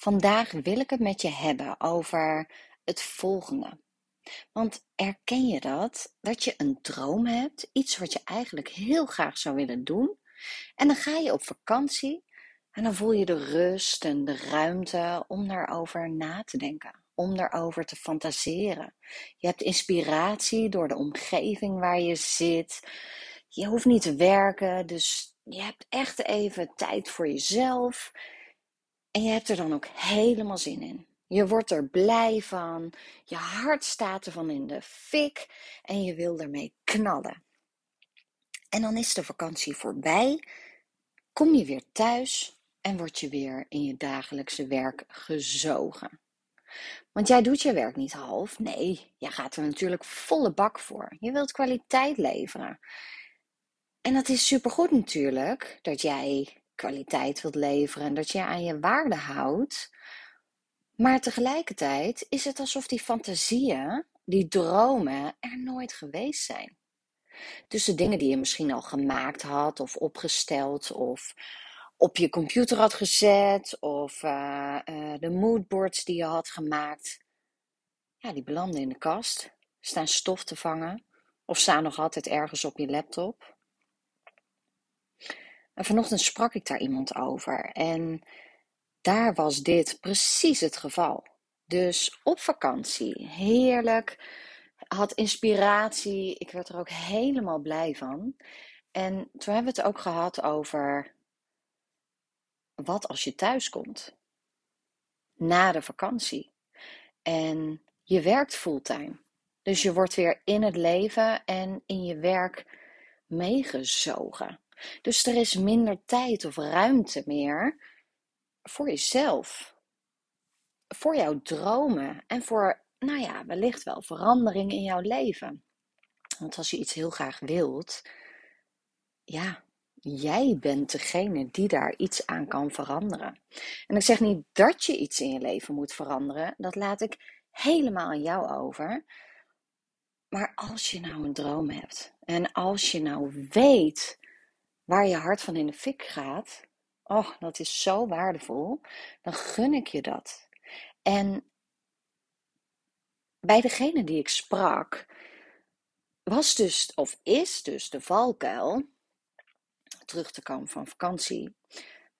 Vandaag wil ik het met je hebben over het volgende. Want erken je dat? Dat je een droom hebt, iets wat je eigenlijk heel graag zou willen doen. En dan ga je op vakantie en dan voel je de rust en de ruimte om daarover na te denken, om daarover te fantaseren. Je hebt inspiratie door de omgeving waar je zit. Je hoeft niet te werken, dus je hebt echt even tijd voor jezelf. En je hebt er dan ook helemaal zin in. Je wordt er blij van, je hart staat ervan in de fik en je wil ermee knallen. En dan is de vakantie voorbij, kom je weer thuis en word je weer in je dagelijkse werk gezogen. Want jij doet je werk niet half, nee, jij gaat er natuurlijk volle bak voor. Je wilt kwaliteit leveren. En dat is supergoed natuurlijk, dat jij kwaliteit wilt leveren en dat je aan je waarde houdt. Maar tegelijkertijd is het alsof die fantasieën, die dromen, er nooit geweest zijn. Dus de dingen die je misschien al gemaakt had of opgesteld of op je computer had gezet of uh, uh, de moodboards die je had gemaakt, ja, die belanden in de kast, staan stof te vangen of staan nog altijd ergens op je laptop. En vanochtend sprak ik daar iemand over en daar was dit precies het geval. Dus op vakantie, heerlijk, had inspiratie, ik werd er ook helemaal blij van. En toen hebben we het ook gehad over wat als je thuis komt na de vakantie en je werkt fulltime. Dus je wordt weer in het leven en in je werk meegezogen. Dus er is minder tijd of ruimte meer voor jezelf. Voor jouw dromen en voor, nou ja, wellicht wel verandering in jouw leven. Want als je iets heel graag wilt, ja, jij bent degene die daar iets aan kan veranderen. En ik zeg niet dat je iets in je leven moet veranderen, dat laat ik helemaal aan jou over. Maar als je nou een droom hebt en als je nou weet waar je hart van in de fik gaat, oh, dat is zo waardevol, dan gun ik je dat. En bij degene die ik sprak, was dus, of is dus de valkuil, terug te komen van vakantie,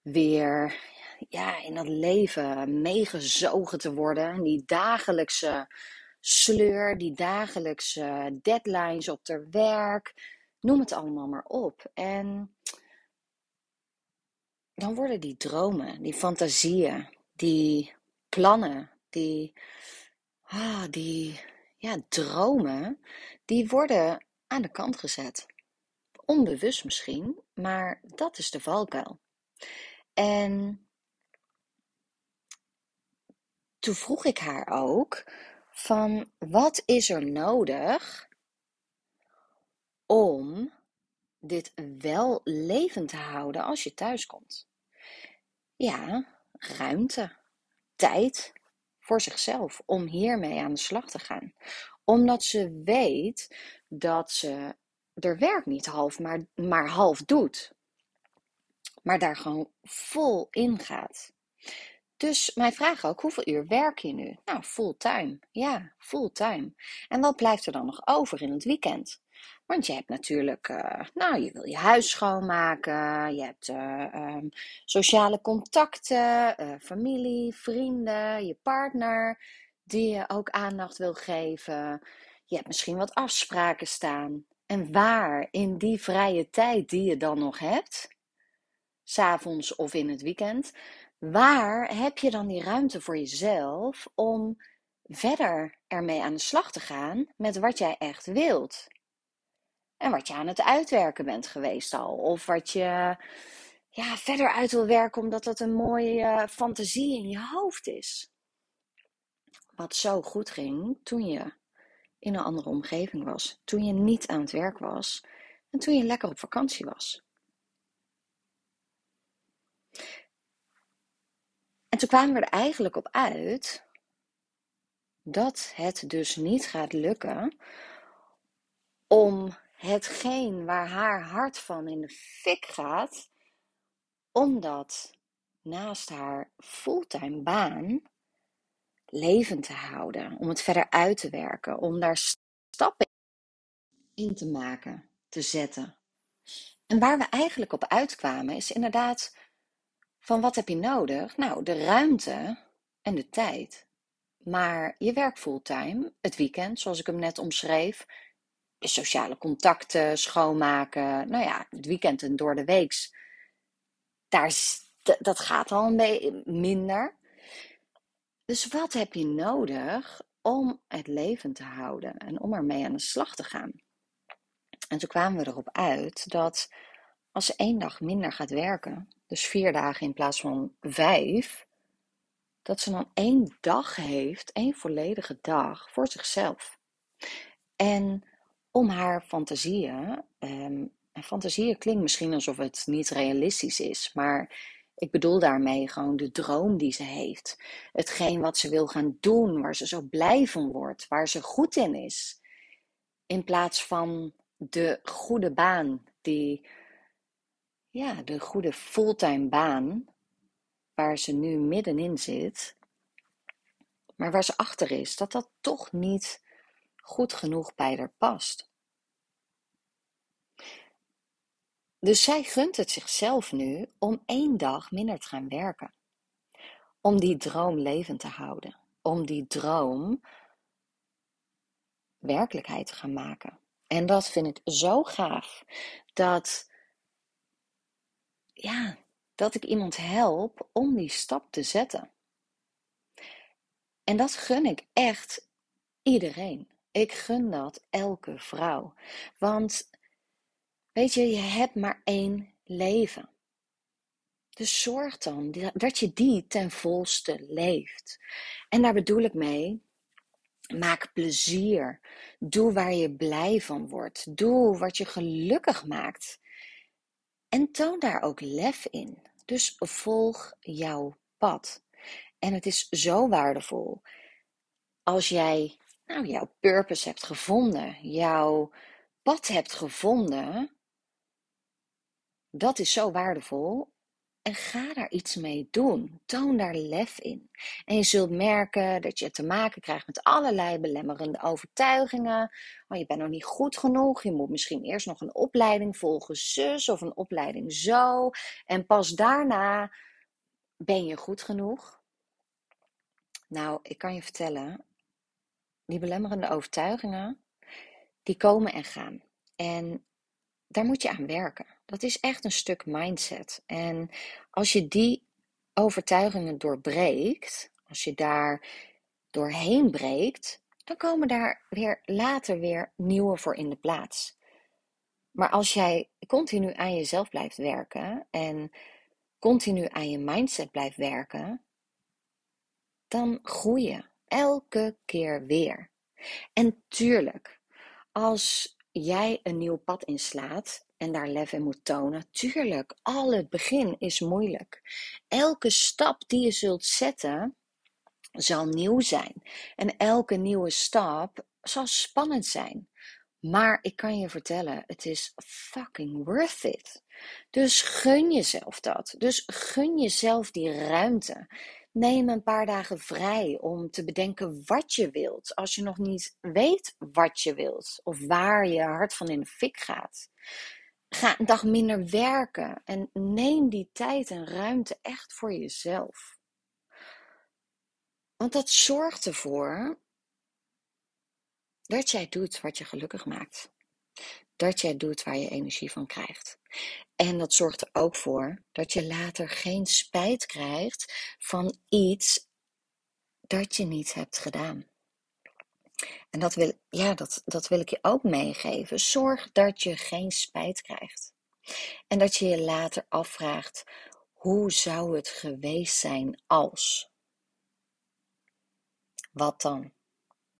weer ja, in dat leven meegezogen te worden. Die dagelijkse sleur, die dagelijkse deadlines op ter werk, noem het allemaal maar op. En dan worden die dromen, die fantasieën, die plannen, die, ah, die ja, dromen, die worden aan de kant gezet. Onbewust misschien, maar dat is de valkuil. En toen vroeg ik haar ook van wat is er nodig om dit wel levend te houden als je thuis komt? Ja, ruimte, tijd voor zichzelf om hiermee aan de slag te gaan. Omdat ze weet dat ze er werk niet half, maar, maar half doet. Maar daar gewoon vol in gaat. Dus mijn vraag ook, hoeveel uur werk je nu? Nou, fulltime. Ja, fulltime. En wat blijft er dan nog over in het weekend? Want je hebt natuurlijk, uh, nou, je wil je huis schoonmaken, je hebt uh, um, sociale contacten, uh, familie, vrienden, je partner, die je ook aandacht wil geven. Je hebt misschien wat afspraken staan. En waar in die vrije tijd die je dan nog hebt, s'avonds of in het weekend, waar heb je dan die ruimte voor jezelf om verder ermee aan de slag te gaan met wat jij echt wilt? En wat je aan het uitwerken bent geweest al. Of wat je ja, verder uit wil werken omdat dat een mooie fantasie in je hoofd is. Wat zo goed ging toen je in een andere omgeving was. Toen je niet aan het werk was. En toen je lekker op vakantie was. En toen kwamen we er eigenlijk op uit dat het dus niet gaat lukken om hetgeen waar haar hart van in de fik gaat, om dat naast haar fulltime baan levend te houden, om het verder uit te werken, om daar stappen in te maken, te zetten. En waar we eigenlijk op uitkwamen is inderdaad van wat heb je nodig? Nou, de ruimte en de tijd. Maar je werkt fulltime, het weekend, zoals ik hem net omschreef, sociale contacten, schoonmaken, nou ja, het weekend en door de weeks. Daar, dat gaat al een beetje minder. Dus wat heb je nodig om het leven te houden en om ermee aan de slag te gaan? En toen kwamen we erop uit dat als ze één dag minder gaat werken, dus vier dagen in plaats van vijf, dat ze dan één dag heeft, één volledige dag voor zichzelf. En om haar fantasieën, um, en fantasieën klinkt misschien alsof het niet realistisch is, maar ik bedoel daarmee gewoon de droom die ze heeft. Hetgeen wat ze wil gaan doen, waar ze zo blij van wordt, waar ze goed in is. In plaats van de goede baan, die, ja, de goede fulltime baan, waar ze nu middenin zit, maar waar ze achter is, dat dat toch niet goed genoeg bij haar past. Dus zij gunt het zichzelf nu om één dag minder te gaan werken. Om die droom levend te houden. Om die droom werkelijkheid te gaan maken. En dat vind ik zo gaaf. Dat, ja, dat ik iemand help om die stap te zetten. En dat gun ik echt iedereen. Ik gun dat elke vrouw. Want weet je, je hebt maar één leven. Dus zorg dan dat je die ten volste leeft. En daar bedoel ik mee, maak plezier. Doe waar je blij van wordt. Doe wat je gelukkig maakt. En toon daar ook lef in. Dus volg jouw pad. En het is zo waardevol als jij nou, jouw purpose hebt gevonden, jouw pad hebt gevonden. Dat is zo waardevol. En ga daar iets mee doen. Toon daar lef in. En je zult merken dat je te maken krijgt met allerlei belemmerende overtuigingen. Oh, je bent nog niet goed genoeg. Je moet misschien eerst nog een opleiding volgen, zus, of een opleiding zo. En pas daarna ben je goed genoeg. Nou, ik kan je vertellen, die belemmerende overtuigingen, die komen en gaan. En daar moet je aan werken. Dat is echt een stuk mindset. En als je die overtuigingen doorbreekt, als je daar doorheen breekt, dan komen daar weer later weer nieuwe voor in de plaats. Maar als jij continu aan jezelf blijft werken en continu aan je mindset blijft werken, dan groei je elke keer weer. En tuurlijk, als jij een nieuw pad inslaat en daar lef in moet tonen, tuurlijk, al het begin is moeilijk. Elke stap die je zult zetten zal nieuw zijn. En elke nieuwe stap zal spannend zijn. Maar ik kan je vertellen, het is fucking worth it. Dus gun jezelf dat. Dus gun jezelf die ruimte. Neem een paar dagen vrij om te bedenken wat je wilt. Als je nog niet weet wat je wilt of waar je hart van in de fik gaat. Ga een dag minder werken en neem die tijd en ruimte echt voor jezelf. Want dat zorgt ervoor dat jij doet wat je gelukkig maakt. Dat jij doet waar je energie van krijgt. En dat zorgt er ook voor dat je later geen spijt krijgt van iets dat je niet hebt gedaan. En dat wil, ja, dat, dat wil ik je ook meegeven. Zorg dat je geen spijt krijgt. En dat je je later afvraagt: hoe zou het geweest zijn als? Wat dan?